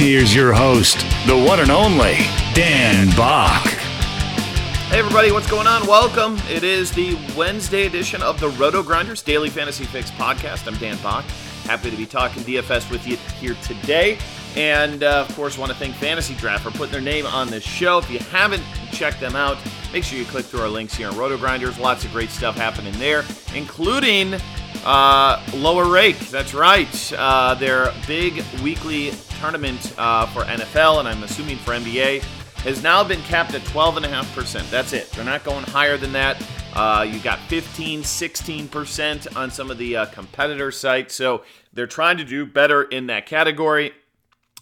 Here's your host, the one and only Dan Back. Hey everybody, what's going on? Welcome. It is the Wednesday edition of the RotoGrinders Daily Fantasy Fix podcast. I'm Dan Back. Happy to be talking DFS with you here today. And uh, of course, want to thank FantasyDraft for putting their name on this show. If you haven't checked them out, make sure you click through our links here on RotoGrinders. Lots of great stuff happening there, including uh, Lower Rake. That's right. Uh, their big weekly tournament uh, for NFL, and I'm assuming for NBA, has now been capped at 12.5%. That's it. They're not going higher than that. Uh, you got 15, 16% on some of the uh, competitor sites. So they're trying to do better in that category.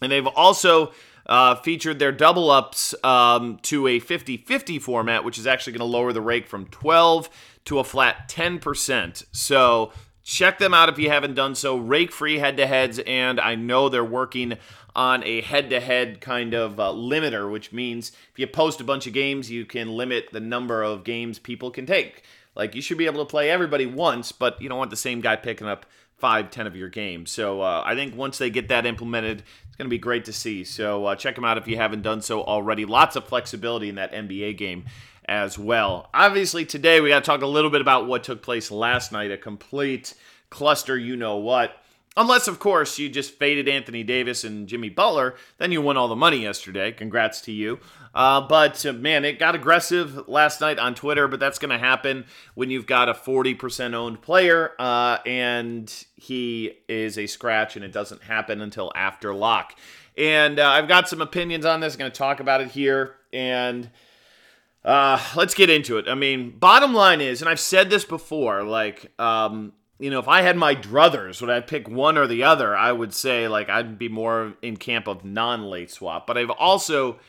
And they've also uh, featured their double ups um, to a 50 50 format, which is actually going to lower the rake from 12 to a flat 10%. So check them out if you haven't done so. Rake free head to heads, and I know they're working on a head to head kind of uh, limiter, which means if you post a bunch of games, you can limit the number of games people can take. Like you should be able to play everybody once, but you don't want the same guy picking up five, ten of your games. So uh, I think once they get that implemented, it's going to be great to see. So uh, check them out if you haven't done so already. Lots of flexibility in that NBA game as well. Obviously, today we got to talk a little bit about what took place last night. A complete cluster, you know what. Unless, of course, you just faded Anthony Davis and Jimmy Butler, then you won all the money yesterday. Congrats to you. Uh, but uh, man, it got aggressive last night on Twitter, but that's going to happen when you've got a 40% owned player uh, and he is a scratch and it doesn't happen until after lock. And uh, I've got some opinions on this, going to talk about it here. And uh, let's get into it. I mean, bottom line is, and I've said this before, like, um, you know, if I had my druthers, would I pick one or the other? I would say like I'd be more in camp of non-late swap. But I've also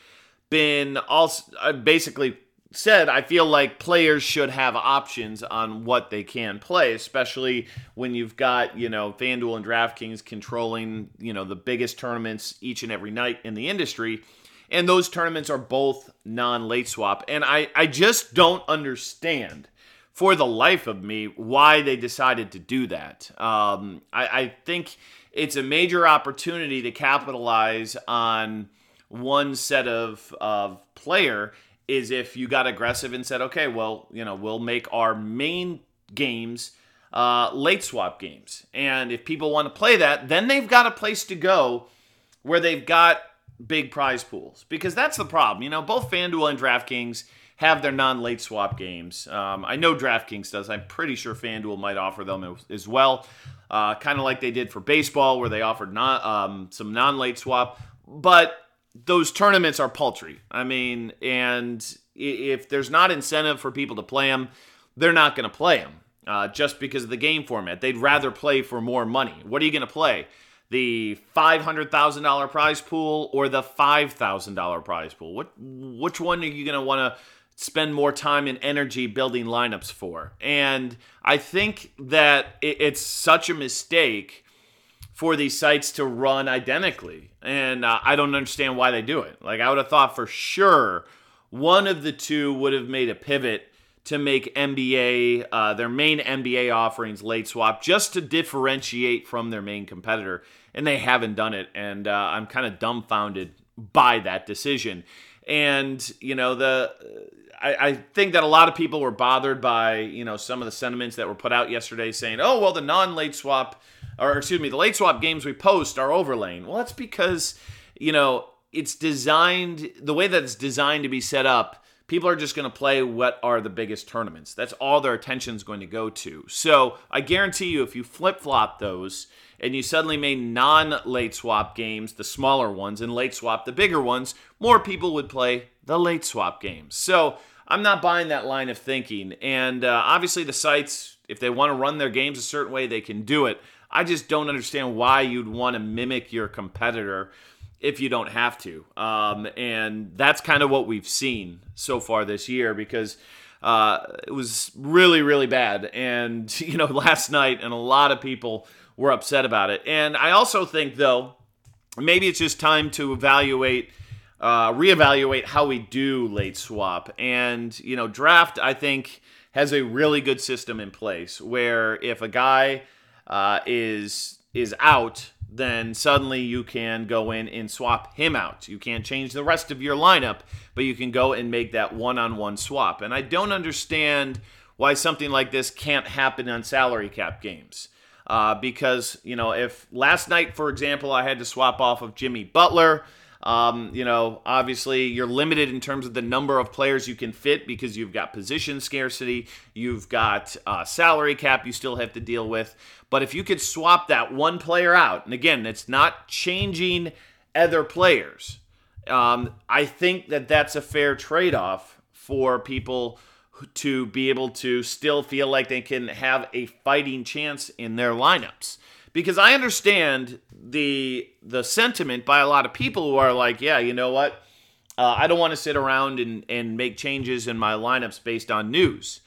been also I basically said I feel like players should have options on what they can play, especially when you've got, you know, FanDuel and DraftKings controlling, you know, the biggest tournaments each and every night in the industry. And those tournaments are both non-late swap. And I, I just don't understand for the life of me why they decided to do that. Um, I, I think it's a major opportunity to capitalize on one set of, of player is if you got aggressive and said, okay, well, you know, we'll make our main games uh, late swap games. And if people want to play that, then they've got a place to go where they've got big prize pools. Because that's the problem. You know, both FanDuel and DraftKings – have their non-late swap games. Um, I know DraftKings does. I'm pretty sure FanDuel might offer them as well, uh, kind of like they did for baseball, where they offered non, um, some non-late swap. But those tournaments are paltry. I mean, and if there's not incentive for people to play them, they're not going to play them uh, just because of the game format. They'd rather play for more money. What are you going to play? The five hundred thousand dollar prize pool or the five thousand dollar prize pool? What which one are you going to want to spend more time and energy building lineups for. And I think that it's such a mistake for these sites to run identically. And uh, I don't understand why they do it. Like, I would have thought for sure one of the two would have made a pivot to make NBA, uh, their main NBA offerings late swap, just to differentiate from their main competitor. And they haven't done it. And uh, I'm kind of dumbfounded by that decision. And, you know, the I, I, think that a lot of people were bothered by you know some of the sentiments that were put out yesterday, saying, "Oh well, the non-late swap, or excuse me, the late swap games we post are overlaying." Well, that's because you know it's designed the way that it's designed to be set up people are just going to play what are the biggest tournaments. That's all their attention is going to go to. So i guarantee you if you flip-flop those and you suddenly made non-late swap games the smaller ones and late swap the bigger ones more people would play the late swap games. So i'm not buying that line of thinking. And uh, obviously the sites if they want to run their games a certain way they can do it. I just don't understand why you'd want to mimic your competitor if you don't have to. Um, and that's kind of what we've seen so far this year because uh, it was really, really bad. And, you know, last night, and a lot of people were upset about it. And I also think, though, maybe it's just time to evaluate. Uh, reevaluate how we do late swap. And, you know, draft, I think, has a really good system in place where if a guy uh, is is out, then suddenly you can go in and swap him out. You can't change the rest of your lineup, but you can go and make that one on one swap. And I don't understand why something like this can't happen on salary cap games. Uh, because, you know, if last night, for example, I had to swap off of Jimmy Butler, um, you know, obviously you're limited in terms of the number of players you can fit because you've got position scarcity, you've got uh, salary cap you still have to deal with. But if you could swap that one player out, and again, it's not changing other players, um, I think that that's a fair trade off for people to be able to still feel like they can have a fighting chance in their lineups because I understand the the sentiment by a lot of people who are like, yeah, you know what? Uh, I don't want to sit around and, and make changes in my lineups based on news.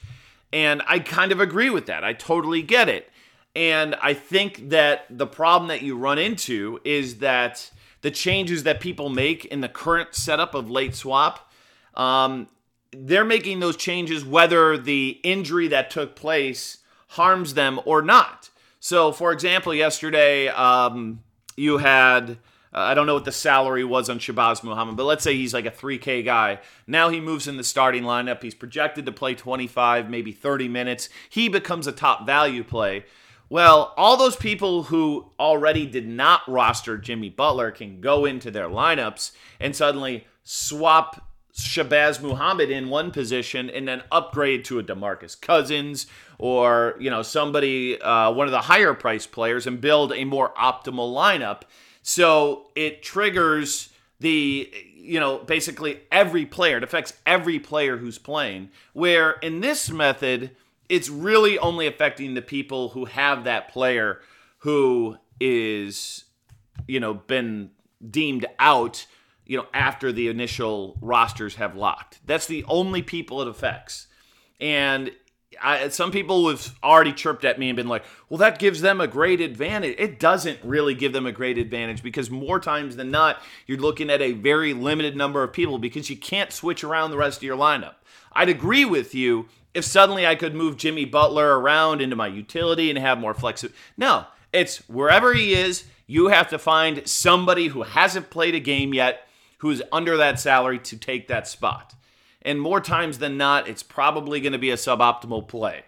And I kind of agree with that. I totally get it. And I think that the problem that you run into is that the changes that people make in the current setup of late swap, um, they're making those changes whether the injury that took place harms them or not. So, for example, yesterday um, you had. Uh, I don't know what the salary was on Shabazz Muhammad, but let's say he's like a 3K guy. Now he moves in the starting lineup. He's projected to play 25, maybe 30 minutes. He becomes a top value play. Well, all those people who already did not roster Jimmy Butler can go into their lineups and suddenly swap Shabazz Muhammad in one position and then upgrade to a DeMarcus Cousins or you know somebody uh, one of the higher priced players and build a more optimal lineup. So it triggers the you know basically every player. It affects every player who's playing. Where in this method, it's really only affecting the people who have that player who is you know been deemed out you know, after the initial rosters have locked. That's the only people it affects. And I, some people have already chirped at me and been like, well, that gives them a great advantage. It doesn't really give them a great advantage because more times than not, you're looking at a very limited number of people because you can't switch around the rest of your lineup. I'd agree with you if suddenly I could move Jimmy Butler around into my utility and have more flexibility. No, it's wherever he is, you have to find somebody who hasn't played a game yet who's under that salary to take that spot. And more times than not, it's probably going to be a suboptimal play.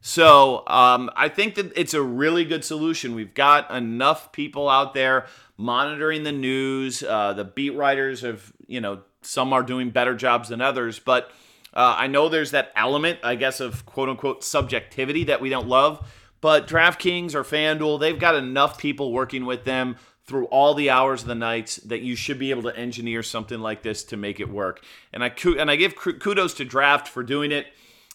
So um, I think that it's a really good solution. We've got enough people out there monitoring the news. Uh, the beat writers have, you know, some are doing better jobs than others, but uh, I know there's that element, I guess, of quote unquote subjectivity that we don't love. But DraftKings or FanDuel, they've got enough people working with them through all the hours of the nights that you should be able to engineer something like this to make it work. And I and I give kudos to Draft for doing it.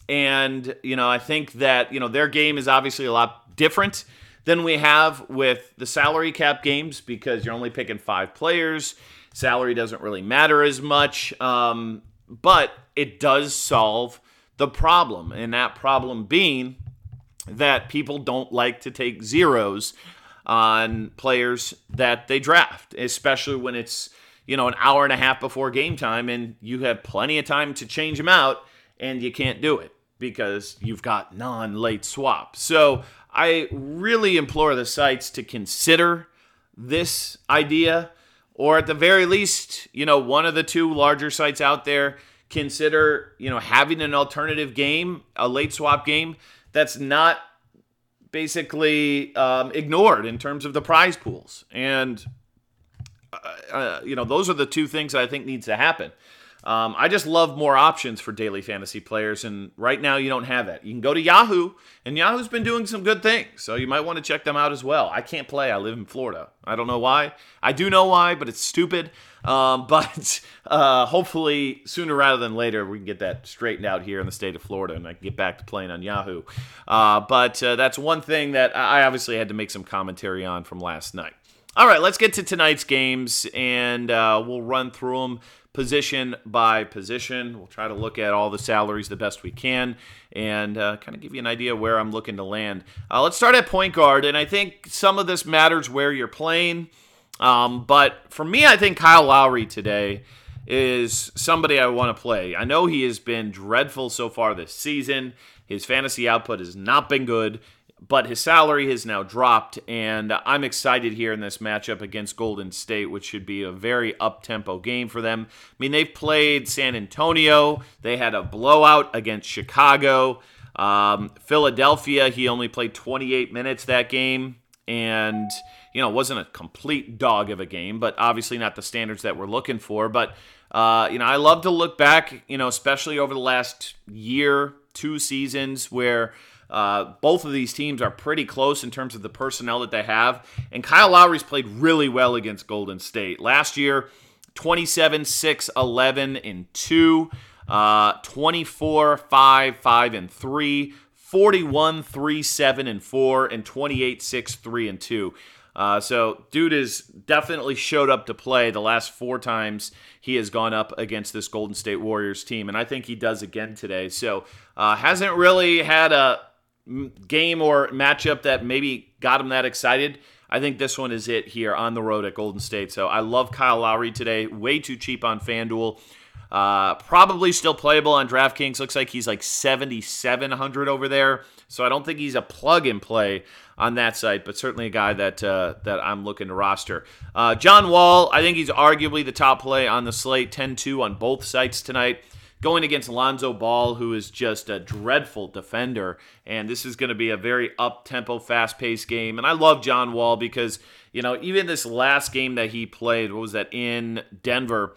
And you know, I think that you know their game is obviously a lot different than we have with the salary cap games because you're only picking five players. Salary doesn't really matter as much, um, but it does solve the problem, and that problem being that people don't like to take zeros on players that they draft, especially when it's you know an hour and a half before game time and you have plenty of time to change them out and you can't do it because you've got non-late swap. So I really implore the sites to consider this idea or at the very least, you know, one of the two larger sites out there consider, you know, having an alternative game, a late swap game that's not basically um, ignored in terms of the prize pools. And uh, uh, you know, those are the two things that I think needs to happen. Um, I just love more options for daily fantasy players, and right now you don't have that. You can go to Yahoo, and Yahoo's been doing some good things, so you might want to check them out as well. I can't play; I live in Florida. I don't know why. I do know why, but it's stupid. Um, but uh, hopefully, sooner rather than later, we can get that straightened out here in the state of Florida, and I can get back to playing on Yahoo. Uh, but uh, that's one thing that I obviously had to make some commentary on from last night. All right, let's get to tonight's games, and uh, we'll run through them position by position. We'll try to look at all the salaries the best we can and uh, kind of give you an idea where I'm looking to land. Uh, let's start at point guard, and I think some of this matters where you're playing. Um, but for me, I think Kyle Lowry today is somebody I want to play. I know he has been dreadful so far this season. His fantasy output has not been good but his salary has now dropped, and I'm excited here in this matchup against Golden State, which should be a very up tempo game for them. I mean, they've played San Antonio, they had a blowout against Chicago. Um, Philadelphia, he only played 28 minutes that game, and you know, wasn't a complete dog of a game, but obviously not the standards that we're looking for. But uh, you know, I love to look back, you know, especially over the last year, two seasons, where uh, both of these teams are pretty close in terms of the personnel that they have. And Kyle Lowry's played really well against Golden State. Last year, 27, 6, 11, and 2, uh, 24, 5, 5, and 3, 41, 3, 7, and 4, and 28, 6, 3, and 2. Uh, so, dude has definitely showed up to play the last four times he has gone up against this Golden State Warriors team, and I think he does again today. So, uh, hasn't really had a game or matchup that maybe got him that excited. I think this one is it here on the road at Golden State. So I love Kyle Lowry today. Way too cheap on FanDuel. Uh, probably still playable on DraftKings. Looks like he's like 7,700 over there. So I don't think he's a plug and play on that site, but certainly a guy that uh, that I'm looking to roster. Uh, John Wall, I think he's arguably the top play on the slate, 10 2 on both sites tonight going against Lonzo Ball, who is just a dreadful defender. And this is going to be a very up tempo, fast paced game. And I love John Wall because, you know, even this last game that he played, what was that, in Denver,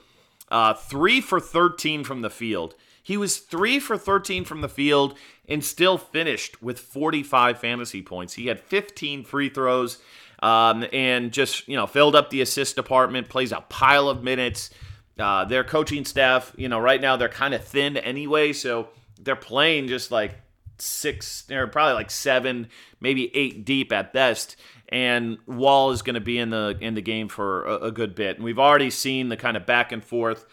uh, three for 13 from the field. He was three for 13 from the field and still finished with 45 fantasy points. He had 15 free throws um, and just, you know, filled up the assist department, plays a pile of minutes. Uh, their coaching staff, you know, right now they're kind of thin anyway, so they're playing just like six, they're probably like seven, maybe eight deep at best. And Wall is going to be in the in the game for a, a, good bit, and we've already seen the kind of back and forth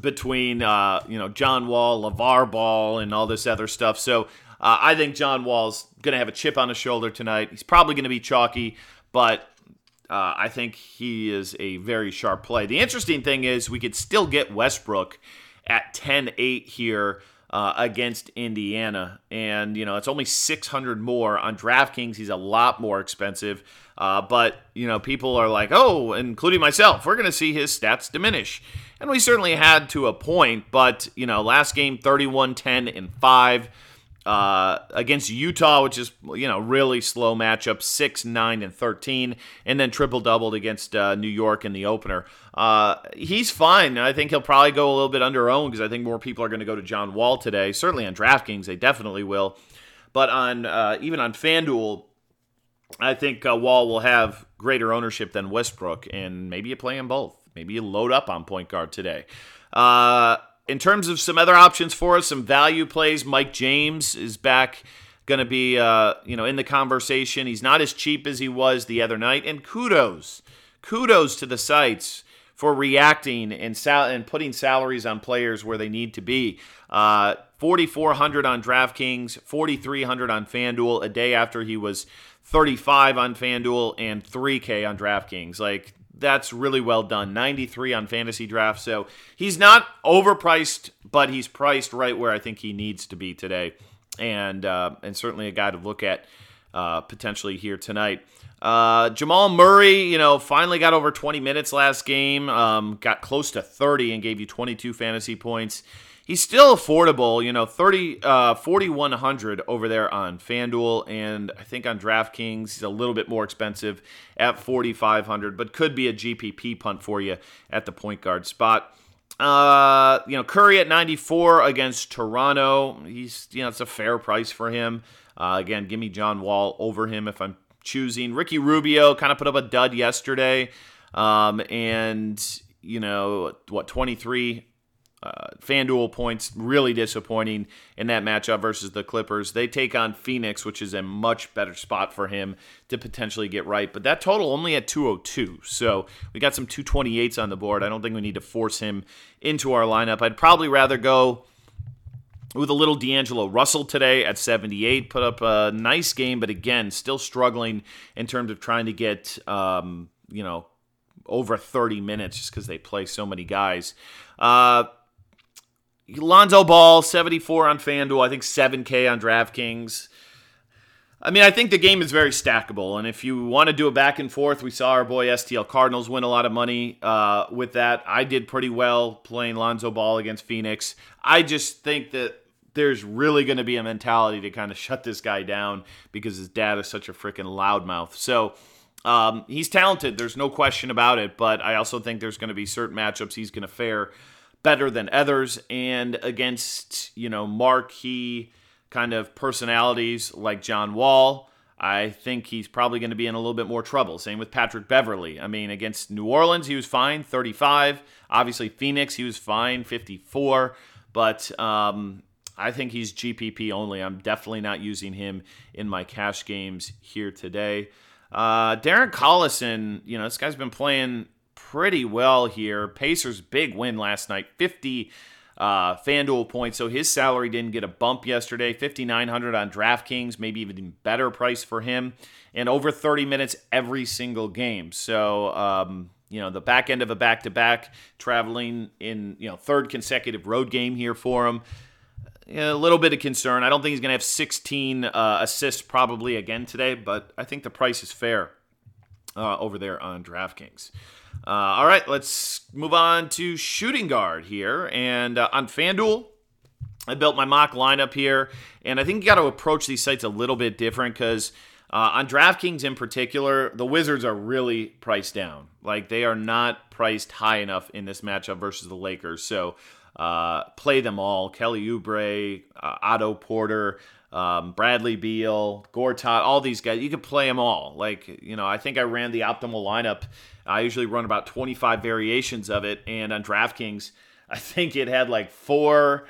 between uh, you know John Wall, LaVar Ball, and all this other stuff. So uh, I think John Wall's going to have a chip on his shoulder tonight. He's probably going to be chalky, but uh, I think he is a very sharp play. The interesting thing is we could still get Westbrook at 10 8 here uh, against Indiana. And, you know, it's only 600 more. On DraftKings, he's a lot more expensive. Uh, but, you know, people are like, oh, including myself, we're going to see his stats diminish. And we certainly had to a point. But, you know, last game, 31 10 and 5. Uh, against Utah, which is you know really slow matchup, six, nine, and thirteen, and then triple doubled against uh, New York in the opener. Uh, he's fine. I think he'll probably go a little bit under own because I think more people are going to go to John Wall today. Certainly on DraftKings, they definitely will. But on uh, even on FanDuel, I think uh, Wall will have greater ownership than Westbrook, and maybe you play them both. Maybe you load up on point guard today. In terms of some other options for us, some value plays, Mike James is back going to be uh, you know in the conversation. He's not as cheap as he was the other night, and kudos, kudos to the sites for reacting and sal- and putting salaries on players where they need to be. Uh, 4,400 on DraftKings, 4,300 on FanDuel a day after he was 35 on FanDuel and 3K on DraftKings. Like that's really well done. 93 on FantasyDraft. So he's not overpriced, but he's priced right where I think he needs to be today. And uh, and certainly a guy to look at uh, potentially here tonight. Uh, Jamal Murray, you know, finally got over 20 minutes last game, um, got close to 30 and gave you 22 fantasy points. He's still affordable, you know, 30 uh 4100 over there on FanDuel and I think on DraftKings he's a little bit more expensive at 4500, but could be a GPP punt for you at the point guard spot. Uh, you know, Curry at 94 against Toronto. He's, you know, it's a fair price for him. Uh, again, give me John Wall over him if I'm choosing. Ricky Rubio kind of put up a dud yesterday. Um, and, you know, what, 23 uh, FanDuel points really disappointing in that matchup versus the Clippers. They take on Phoenix, which is a much better spot for him to potentially get right. But that total only at 202. So we got some 228s on the board. I don't think we need to force him into our lineup. I'd probably rather go with a little D'Angelo Russell today at 78. Put up a nice game, but again, still struggling in terms of trying to get, um, you know, over 30 minutes just because they play so many guys. Uh, Lonzo Ball, 74 on FanDuel, I think 7K on DraftKings. I mean, I think the game is very stackable, and if you want to do a back and forth, we saw our boy STL Cardinals win a lot of money uh, with that. I did pretty well playing Lonzo Ball against Phoenix. I just think that there's really going to be a mentality to kind of shut this guy down because his dad is such a freaking loudmouth. So um, he's talented, there's no question about it, but I also think there's going to be certain matchups he's going to fare better than others and against, you know, marquee kind of personalities like John Wall. I think he's probably going to be in a little bit more trouble. Same with Patrick Beverley. I mean, against New Orleans, he was fine, 35. Obviously, Phoenix, he was fine, 54. But um, I think he's GPP only. I'm definitely not using him in my cash games here today. Uh, Darren Collison, you know, this guy's been playing pretty well here. Pacers big win last night, 50 uh, FanDuel points. So his salary didn't get a bump yesterday. 5,900 on DraftKings, maybe even better price for him, and over 30 minutes every single game. So um, you know the back end of a back to back, traveling in you know third consecutive road game here for him. a little bit of concern. I don't think he's going to have 16 uh, assists probably again today, but I think the price is fair uh, over there on DraftKings. Uh, all right, let's move on to shooting guard here. And uh, on FanDuel, I built my mock lineup here. And I think you got to approach these sites a little bit different because uh, on DraftKings in particular, the Wizards are really priced down. Like they are not priced high enough in this matchup versus the Lakers. So uh, play them all. Kelly Oubre, uh, Otto Porter, um, Bradley Beal, Gortat, all these guys. You could play them all. Like, you know, I think I ran the optimal lineup. I usually run about 25 variations of it. And on DraftKings, I think it had like four.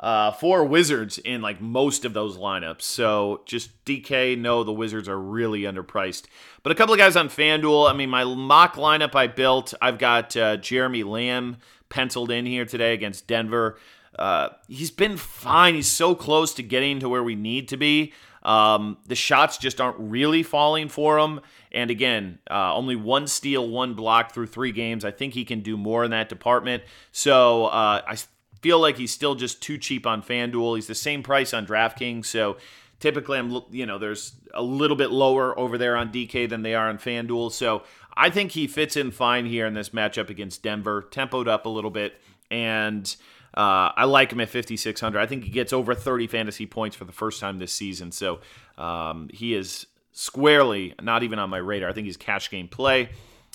Uh, four Wizards in like most of those lineups. So just DK, no, the Wizards are really underpriced. But a couple of guys on FanDuel. I mean, my mock lineup I built, I've got uh, Jeremy Lamb penciled in here today against Denver. Uh, he's been fine. He's so close to getting to where we need to be. Um, the shots just aren't really falling for him. And again, uh, only one steal, one block through three games. I think he can do more in that department. So uh, I feel like he's still just too cheap on FanDuel. He's the same price on DraftKings. So typically, I'm you know there's a little bit lower over there on DK than they are on FanDuel. So I think he fits in fine here in this matchup against Denver, tempoed up a little bit, and uh, I like him at 5,600. I think he gets over 30 fantasy points for the first time this season. So um, he is squarely not even on my radar. I think he's cash game play.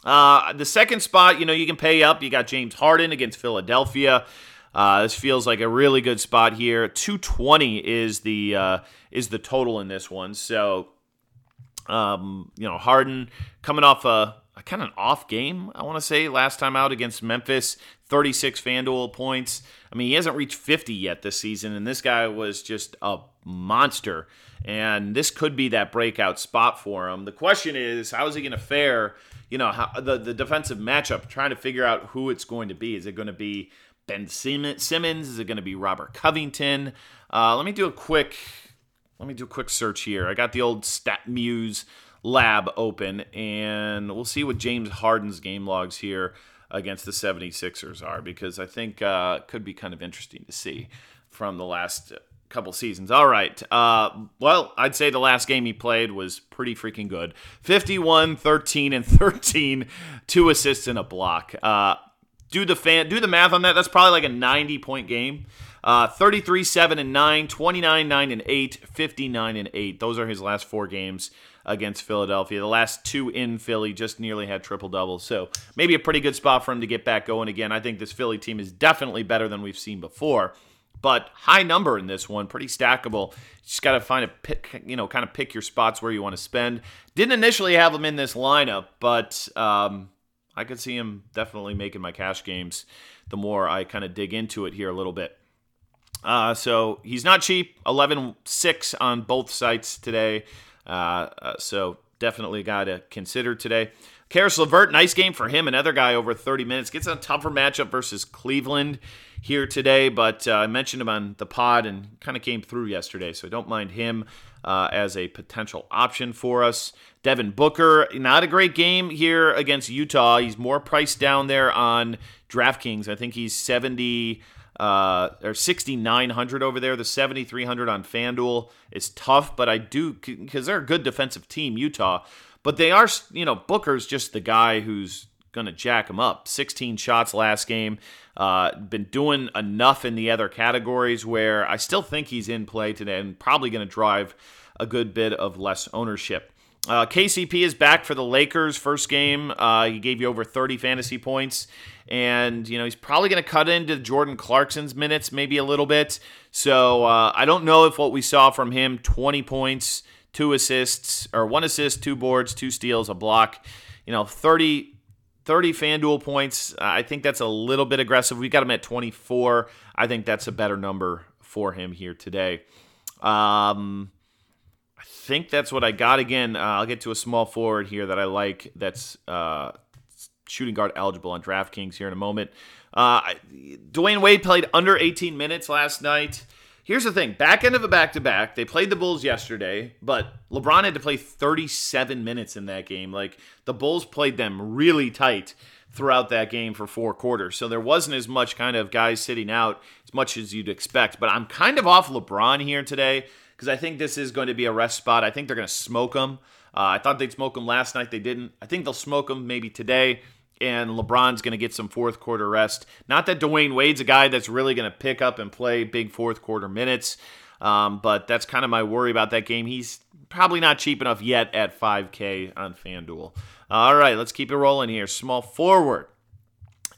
Uh, the second spot, you know, you can pay up. You got James Harden against Philadelphia. Uh, this feels like a really good spot here. 220 is the uh, is the total in this one. So, um, you know, Harden coming off a, kind of an off game, I want to say, last time out against Memphis. 36 FanDuel points. I mean, he hasn't reached 50 yet this season, and this guy was just a monster. And this could be that breakout spot for him. The question is, how is he going to fare? You know, how, the the defensive matchup. Trying to figure out who it's going to be. Is it going to be Ben Simmons? Is it going to be Robert Covington? Uh, let me do a quick. Let me do a quick search here. I got the old StatMuse lab open, and we'll see what James Harden's game logs here against the 76ers are because I think uh, could be kind of interesting to see from the last couple seasons. All right. Uh, well, I'd say the last game he played was pretty freaking good 51, 13, and 13, two assists and a block. Uh, do the fan do the math on that. That's probably like a 90 point game. Uh, 33 7 and 9, 29 9 and 8, 59 and 8. Those are his last four games against Philadelphia. The last two in Philly just nearly had triple doubles. So maybe a pretty good spot for him to get back going again. I think this Philly team is definitely better than we've seen before. But high number in this one, pretty stackable. Just got to find a pick, you know, kind of pick your spots where you want to spend. Didn't initially have him in this lineup, but um, I could see him definitely making my cash games the more I kind of dig into it here a little bit. Uh, so he's not cheap, 11 6 on both sites today. Uh, uh, so definitely a guy to consider today. Caris LeVert, nice game for him. Another guy over 30 minutes. Gets a tougher matchup versus Cleveland here today, but uh, I mentioned him on the pod and kind of came through yesterday, so don't mind him uh, as a potential option for us. Devin Booker, not a great game here against Utah. He's more priced down there on DraftKings. I think he's 70 uh, or 6,900 over there. The 7,300 on FanDuel is tough, but I do because they're a good defensive team, Utah. But they are, you know, Booker's just the guy who's going to jack him up. 16 shots last game. Uh, been doing enough in the other categories where I still think he's in play today and probably going to drive a good bit of less ownership. Uh, KCP is back for the Lakers' first game. Uh, he gave you over 30 fantasy points and you know he's probably going to cut into Jordan Clarkson's minutes maybe a little bit. So uh, I don't know if what we saw from him 20 points, two assists, or one assist, two boards, two steals, a block. You know 30. 30 FanDuel points. I think that's a little bit aggressive. We got him at 24. I think that's a better number for him here today. Um, I think that's what I got. Again, uh, I'll get to a small forward here that I like. That's uh, shooting guard eligible on DraftKings here in a moment. Uh, Dwyane Wade played under 18 minutes last night. Here's the thing back end of a back to back. They played the Bulls yesterday, but LeBron had to play 37 minutes in that game. Like the Bulls played them really tight throughout that game for four quarters. So there wasn't as much kind of guys sitting out as much as you'd expect. But I'm kind of off LeBron here today because I think this is going to be a rest spot. I think they're going to smoke them. Uh, I thought they'd smoke them last night. They didn't. I think they'll smoke them maybe today and LeBron's going to get some fourth quarter rest. Not that Dwyane Wade's a guy that's really going to pick up and play big fourth quarter minutes, um, but that's kind of my worry about that game. He's probably not cheap enough yet at 5K on FanDuel. All right, let's keep it rolling here. Small forward.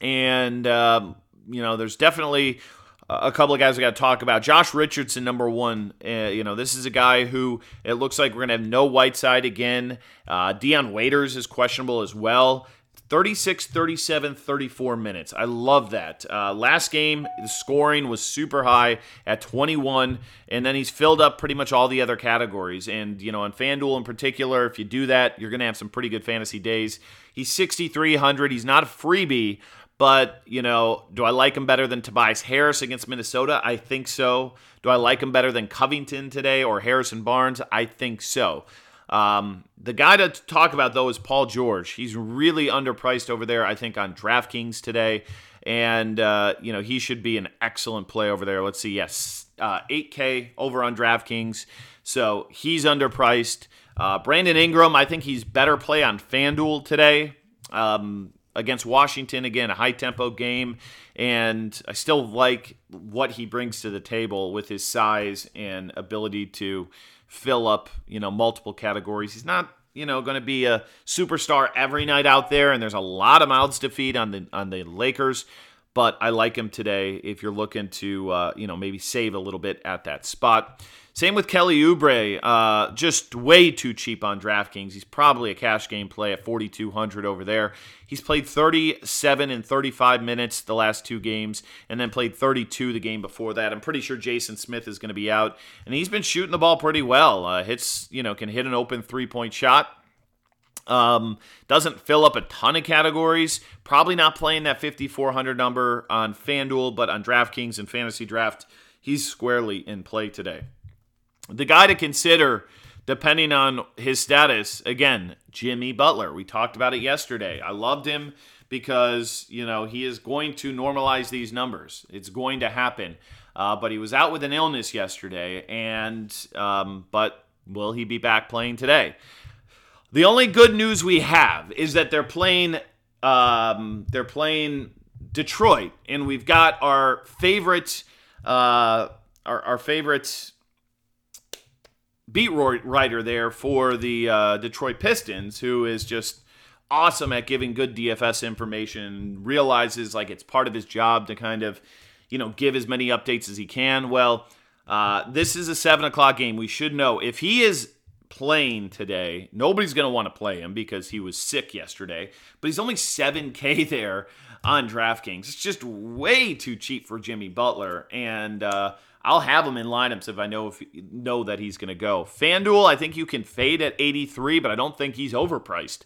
And, um, you know, there's definitely a couple of guys we got to talk about. Josh Richardson, number one. Uh, you know, this is a guy who it looks like we're going to have no Whiteside again. Uh, Dion Waiters is questionable as well. 36, 37, 34 minutes. I love that. Uh, last game, the scoring was super high at 21, and then he's filled up pretty much all the other categories. And, you know, on FanDuel in particular, if you do that, you're going to have some pretty good fantasy days. He's 6,300. He's not a freebie, but, you know, do I like him better than Tobias Harris against Minnesota? I think so. Do I like him better than Covington today or Harrison Barnes? I think so. Um, the guy to talk about, though, is Paul George. He's really underpriced over there, I think, on DraftKings today. And, uh, you know, he should be an excellent play over there. Let's see, yes, uh, 8K over on DraftKings. So he's underpriced. Uh, Brandon Ingram, I think he's better play on FanDuel today. Um, against Washington. Again, a high tempo game. And I still like what he brings to the table with his size and ability to fill up, you know, multiple categories. He's not, you know, going to be a superstar every night out there, and there's a lot of mouths to feed on the on the Lakers. But I like him today if you're looking to, uh, you know, maybe save a little bit at that spot. Same with Kelly Oubre, uh, just way too cheap on DraftKings. He's probably a cash game play at 4,200 over there. He's played 37 and 35 minutes the last two games, and then played 32 the game before that. I'm pretty sure Jason Smith is going to be out, and he's been shooting the ball pretty well. Uh, hits, you know, can hit an open three point shot. Um, doesn't fill up a ton of categories. Probably not playing that 5,400 number on FanDuel, but on DraftKings and FantasyDraft, he's squarely in play today. The guy to consider, depending on his status, again, Jimmy Butler. We talked about it yesterday. I loved him because, you know, he is going to normalize these numbers. It's going to happen. Uh, but he was out with an illness yesterday, and um, but will he be back playing today? The only good news we have is that they're playing um, they're playing Detroit, and we've got our favorite uh, our, our favorite beat writer there for the uh, Detroit Pistons, who is just awesome at giving good DFS information, realizes like it's part of his job to kind of, you know, give as many updates as he can. Well, uh, this is a seven o'clock game. We should know if he is playing today, nobody's going to want to play him because he was sick yesterday, but he's only 7K there on DraftKings. It's just way too cheap for Jimmy Butler. And, uh, I'll have him in lineups if I know if know that he's going to go. FanDuel, I think you can fade at 83, but I don't think he's overpriced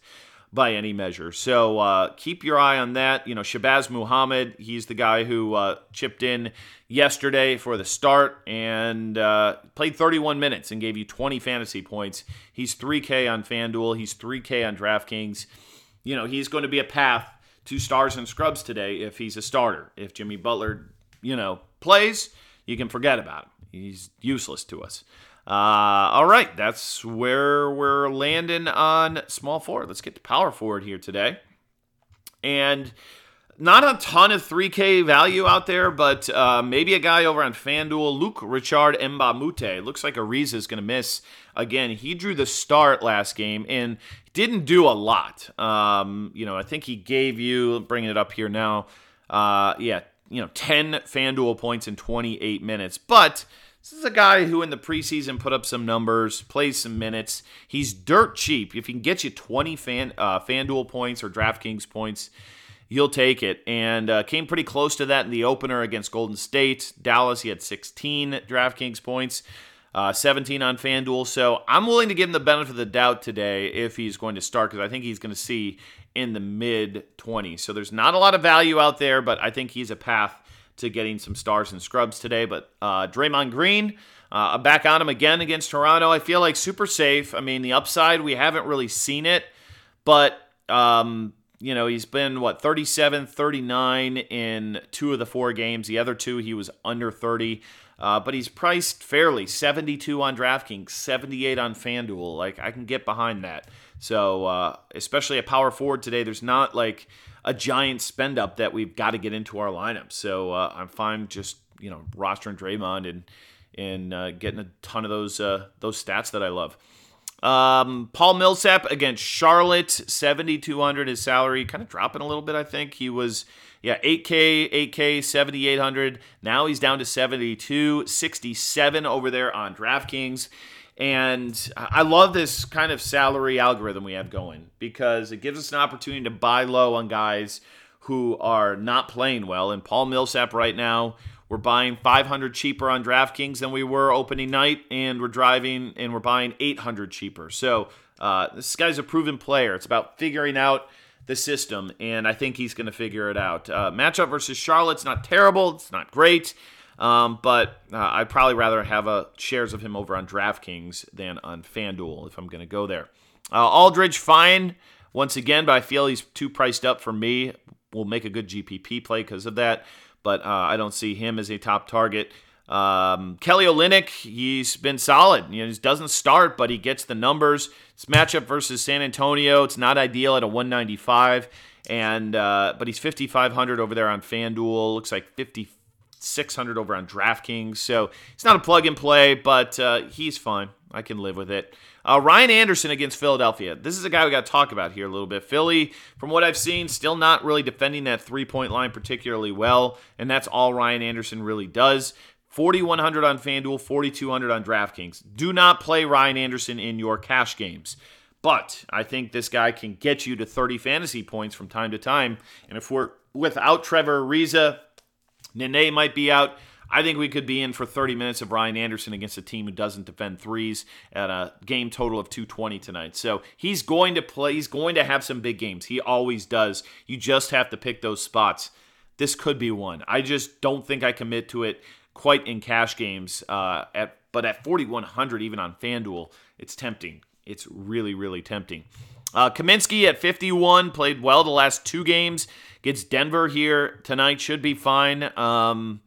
by any measure. So uh, keep your eye on that. You know, Shabazz Muhammad, he's the guy who uh, chipped in yesterday for the start and uh, played 31 minutes and gave you 20 fantasy points. He's 3K on FanDuel, he's 3K on DraftKings. You know, he's going to be a path to stars and scrubs today if he's a starter. If Jimmy Butler, you know, plays, you can forget about him. He's useless to us. Uh, all right, that's where we're landing on small forward. Let's get to power forward here today. And not a ton of 3K value out there, but uh, maybe a guy over on FanDuel, Luke Richard Moute. Looks like Ariza is going to miss again. He drew the start last game and didn't do a lot. Um, you know, I think he gave you, bringing it up here now, uh, yeah, you know, 10 FanDuel points in 28 minutes. But this is a guy who in the preseason put up some numbers, plays some minutes. He's dirt cheap. If he can get you 20 fan, uh, FanDuel points or DraftKings points, you'll take it. And uh, came pretty close to that in the opener against Golden State. Dallas, he had 16 DraftKings points, uh, 17 on FanDuel. So I'm willing to give him the benefit of the doubt today if he's going to start because I think he's going to see in the mid 20s. So there's not a lot of value out there, but I think he's a path to getting some stars and scrubs today. But uh, Draymond Green, uh, back on him again against Toronto. I feel like super safe. I mean, the upside, we haven't really seen it, but, um, you know, he's been, what, 37, 39 in two of the four games. The other two, he was under 30. Uh, but he's priced fairly 72 on DraftKings, 78 on FanDuel. Like, I can get behind that. So, uh, especially a power forward today, there's not like a giant spend up that we've got to get into our lineup. So uh, I'm fine just you know rostering Draymond and and uh, getting a ton of those uh, those stats that I love. Um, Paul Millsap against Charlotte, 7,200 his salary, kind of dropping a little bit. I think he was, yeah, 8K, 8K, 7,800. Now he's down to 72, 67 over there on DraftKings. And I love this kind of salary algorithm we have going because it gives us an opportunity to buy low on guys who are not playing well. And Paul Millsap right now, we're buying 500 cheaper on DraftKings than we were opening night, and we're driving and we're buying 800 cheaper. So uh, this guy's a proven player. It's about figuring out the system, and I think he's going to figure it out. Uh, matchup versus Charlotte's not terrible. It's not great. Um, but uh, I'd probably rather have a uh, shares of him over on DraftKings than on FanDuel if I'm going to go there. Uh, Aldridge, fine once again, but I feel he's too priced up for me. Will make a good GPP play because of that, but uh, I don't see him as a top target. Um, Kelly Olynyk, he's been solid. You know, he doesn't start, but he gets the numbers. It's matchup versus San Antonio. It's not ideal at a 195, and uh, but he's 5,500 over there on FanDuel. Looks like 50 600 over on DraftKings. So it's not a plug and play, but uh, he's fine. I can live with it. Uh, Ryan Anderson against Philadelphia. This is a guy we got to talk about here a little bit. Philly, from what I've seen, still not really defending that three point line particularly well, and that's all Ryan Anderson really does. 4,100 on FanDuel, 4,200 on DraftKings. Do not play Ryan Anderson in your cash games. But I think this guy can get you to 30 fantasy points from time to time. And if we're without Trevor Ariza, Nene might be out. I think we could be in for 30 minutes of Ryan Anderson against a team who doesn't defend threes at a game total of 220 tonight. So he's going to play, he's going to have some big games. He always does. You just have to pick those spots. This could be one. I just don't think I commit to it quite in cash games. Uh, at but at 4100, even on FanDuel, it's tempting. It's really, really tempting. Uh, Kaminsky at 51 played well the last two games. Gets Denver here tonight, should be fine. Um,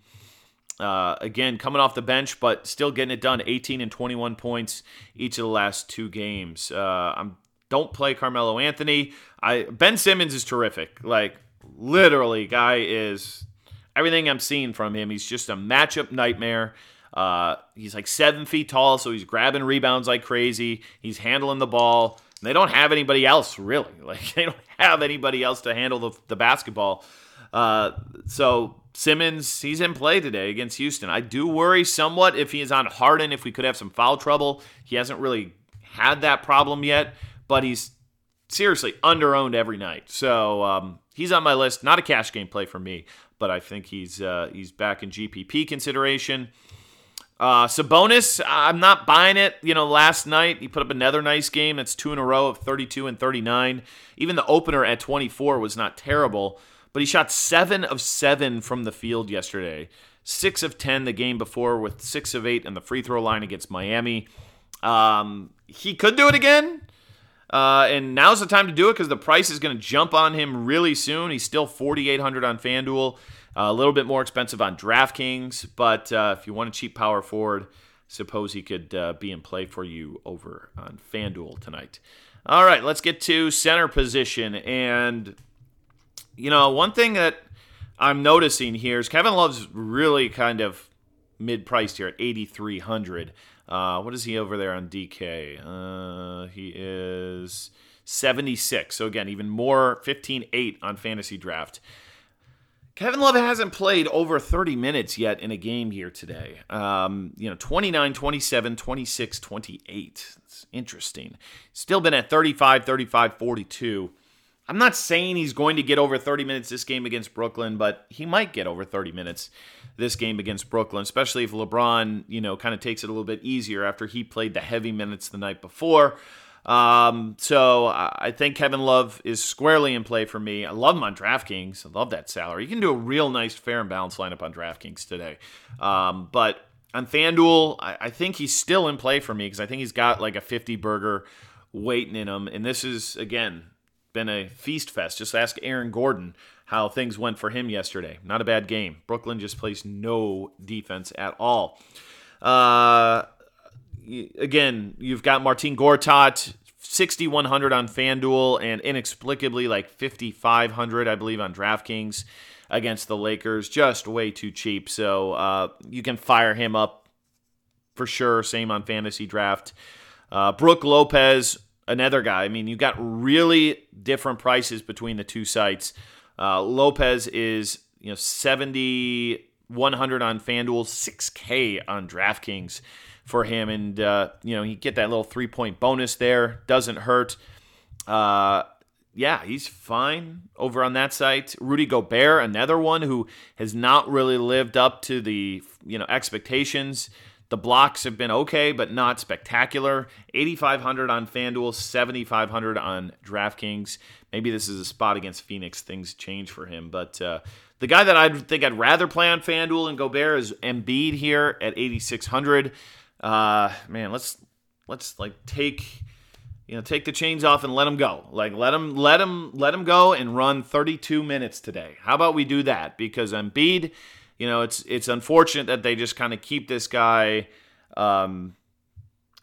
uh, again, coming off the bench, but still getting it done. 18 and 21 points each of the last two games. Uh, I'm don't play Carmelo Anthony. I Ben Simmons is terrific. Like literally, guy is. everything I'm seeing from him, he's just a matchup nightmare. Uh, he's like seven feet tall, so he's grabbing rebounds like crazy. He's handling the ball. They don't have anybody else really. Like they don't have anybody else to handle the, the basketball. Uh, so Simmons, he's in play today against Houston. I do worry somewhat if he is on Harden, if we could have some foul trouble. He hasn't really had that problem yet, but he's seriously underowned every night. So um, he's on my list. Not a cash game play for me, but I think he's uh, he's back in GPP consideration. Uh, Sabonis, I'm not buying it. You know, last night he put up another nice game. That's two in a row of 32 and 39. Even the opener at 24 was not terrible, but he shot seven of seven from the field yesterday. Six of 10 the game before, with six of eight in the free throw line against Miami. Um, he could do it again. Uh, and now's the time to do it because the price is going to jump on him really soon. He's still 4,800 on FanDuel. Uh, a little bit more expensive on DraftKings, but uh, if you want a cheap power forward, suppose he could uh, be in play for you over on FanDuel tonight. All right, let's get to center position. And, you know, one thing that I'm noticing here is Kevin Love's really kind of mid priced here at 8,300. Uh, what is he over there on DK? Uh, he is 76. So, again, even more 15 8 on FantasyDraft. Kevin Love hasn't played over 30 minutes yet in a game here today. Um, you know, 29, 27, 26, 28. It's interesting. Still been at 35, 35, 42. I'm not saying he's going to get over 30 minutes this game against Brooklyn, but he might get over 30 minutes this game against Brooklyn, especially if LeBron, you know, kind of takes it a little bit easier after he played the heavy minutes the night before. Um, so I think Kevin Love is squarely in play for me. I love him on DraftKings. I love that salary. You can do a real nice fair and balanced lineup on DraftKings today. Um, but on FanDuel, I, I think he's still in play for me because I think he's got like a 50 burger waiting in him. And this is, again, been a feast fest. Just ask Aaron Gordon how things went for him yesterday. Not a bad game. Brooklyn just plays no defense at all. Uh, again, you've got Marcin Gortat, 6,100 on FanDuel, and inexplicably like 5,500, I believe, on DraftKings against the Lakers. Just way too cheap. So uh, you can fire him up for sure. Same on FantasyDraft. Uh, Brook Lopez, another guy. I mean, you got really different prices between the two sites. Uh, Lopez is you know 70 100 on FanDuel, 6K on DraftKings for him, and uh, you know he get that little three point bonus there. Doesn't hurt. Uh, yeah, he's fine over on that site. Rudy Gobert, another one who has not really lived up to the you know expectations. The blocks have been okay, but not spectacular. 8,500 on FanDuel, 7,500 on DraftKings. Maybe this is a spot against Phoenix. Things change for him. But uh, the guy that I think I'd rather play on FanDuel and Gobert is Embiid here at 8,600. Uh, man, let's let's like take you know take the chains off and let him go. Like let him let him let him go and run 32 minutes today. How about we do that? Because Embiid – you know, it's it's unfortunate that they just kind of keep this guy um,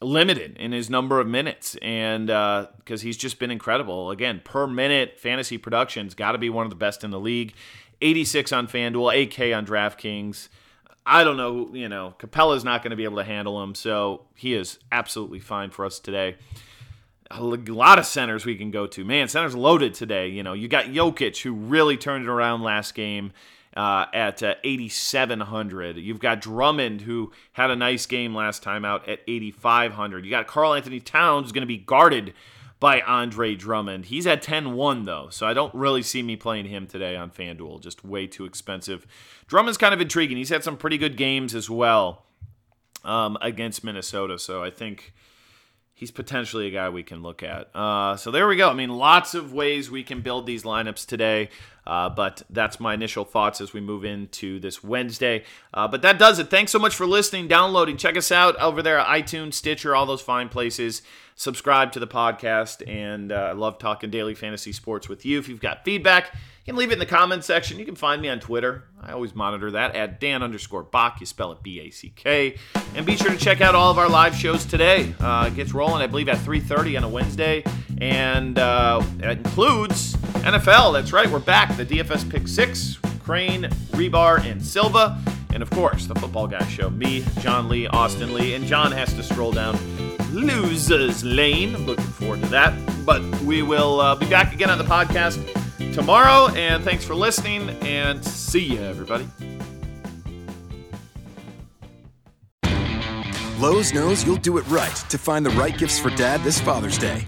limited in his number of minutes, and because uh, he's just been incredible. Again, per minute fantasy production's got to be one of the best in the league. 86 on FanDuel, 8K on DraftKings. I don't know, who, you know, Capela's not going to be able to handle him, so he is absolutely fine for us today. A lot of centers we can go to. Man, centers loaded today. You know, you got Jokic, who really turned it around last game uh, at uh, 8,700. You've got Drummond, who had a nice game last time out at 8,500. You got Karl-Anthony Towns, who's going to be guarded by Andre Drummond. He's at 10 1, though, so I don't really see me playing him today on FanDuel. Just way too expensive. Drummond's kind of intriguing. He's had some pretty good games as well um, against Minnesota, so I think he's potentially a guy we can look at. Uh, so there we go. I mean, lots of ways we can build these lineups today. Uh, but that's my initial thoughts as we move into this Wednesday. Uh, but that does it. Thanks so much for listening, downloading. Check us out over there at iTunes, Stitcher, all those fine places. Subscribe to the podcast. And uh, I love talking daily fantasy sports with you. If you've got feedback, you can leave it in the comments section. You can find me on Twitter. I always monitor that at Dan underscore Back. You spell it B A C K. And be sure to check out all of our live shows today. Uh, it gets rolling, I believe, at 3:30 on a Wednesday, and uh, it includes NFL. That's right, we're back. The DFS Pick Six Crane, Rebar, and Silva. And of course, the Football Guy Show. Me, John Lee, Austin Lee, and John has to stroll down Losers Lane. I'm looking forward to that. But we will uh, be back again on the podcast tomorrow. And thanks for listening, and see you, everybody. Lowe's knows you'll do it right to find the right gifts for dad this Father's Day.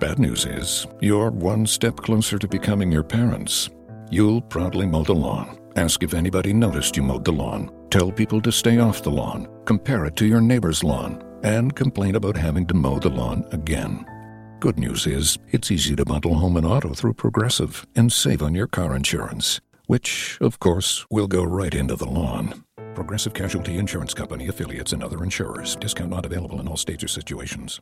Bad news is, you're one step closer to becoming your parents. You'll proudly mow the lawn. Ask if anybody noticed you mowed the lawn. Tell people to stay off the lawn. Compare it to your neighbor's lawn. And complain about having to mow the lawn again. Good news is, it's easy to bundle home and auto through Progressive and save on your car insurance, which, of course, will go right into the lawn. Progressive Casualty Insurance Company affiliates and other insurers. Discount not available in all states or situations.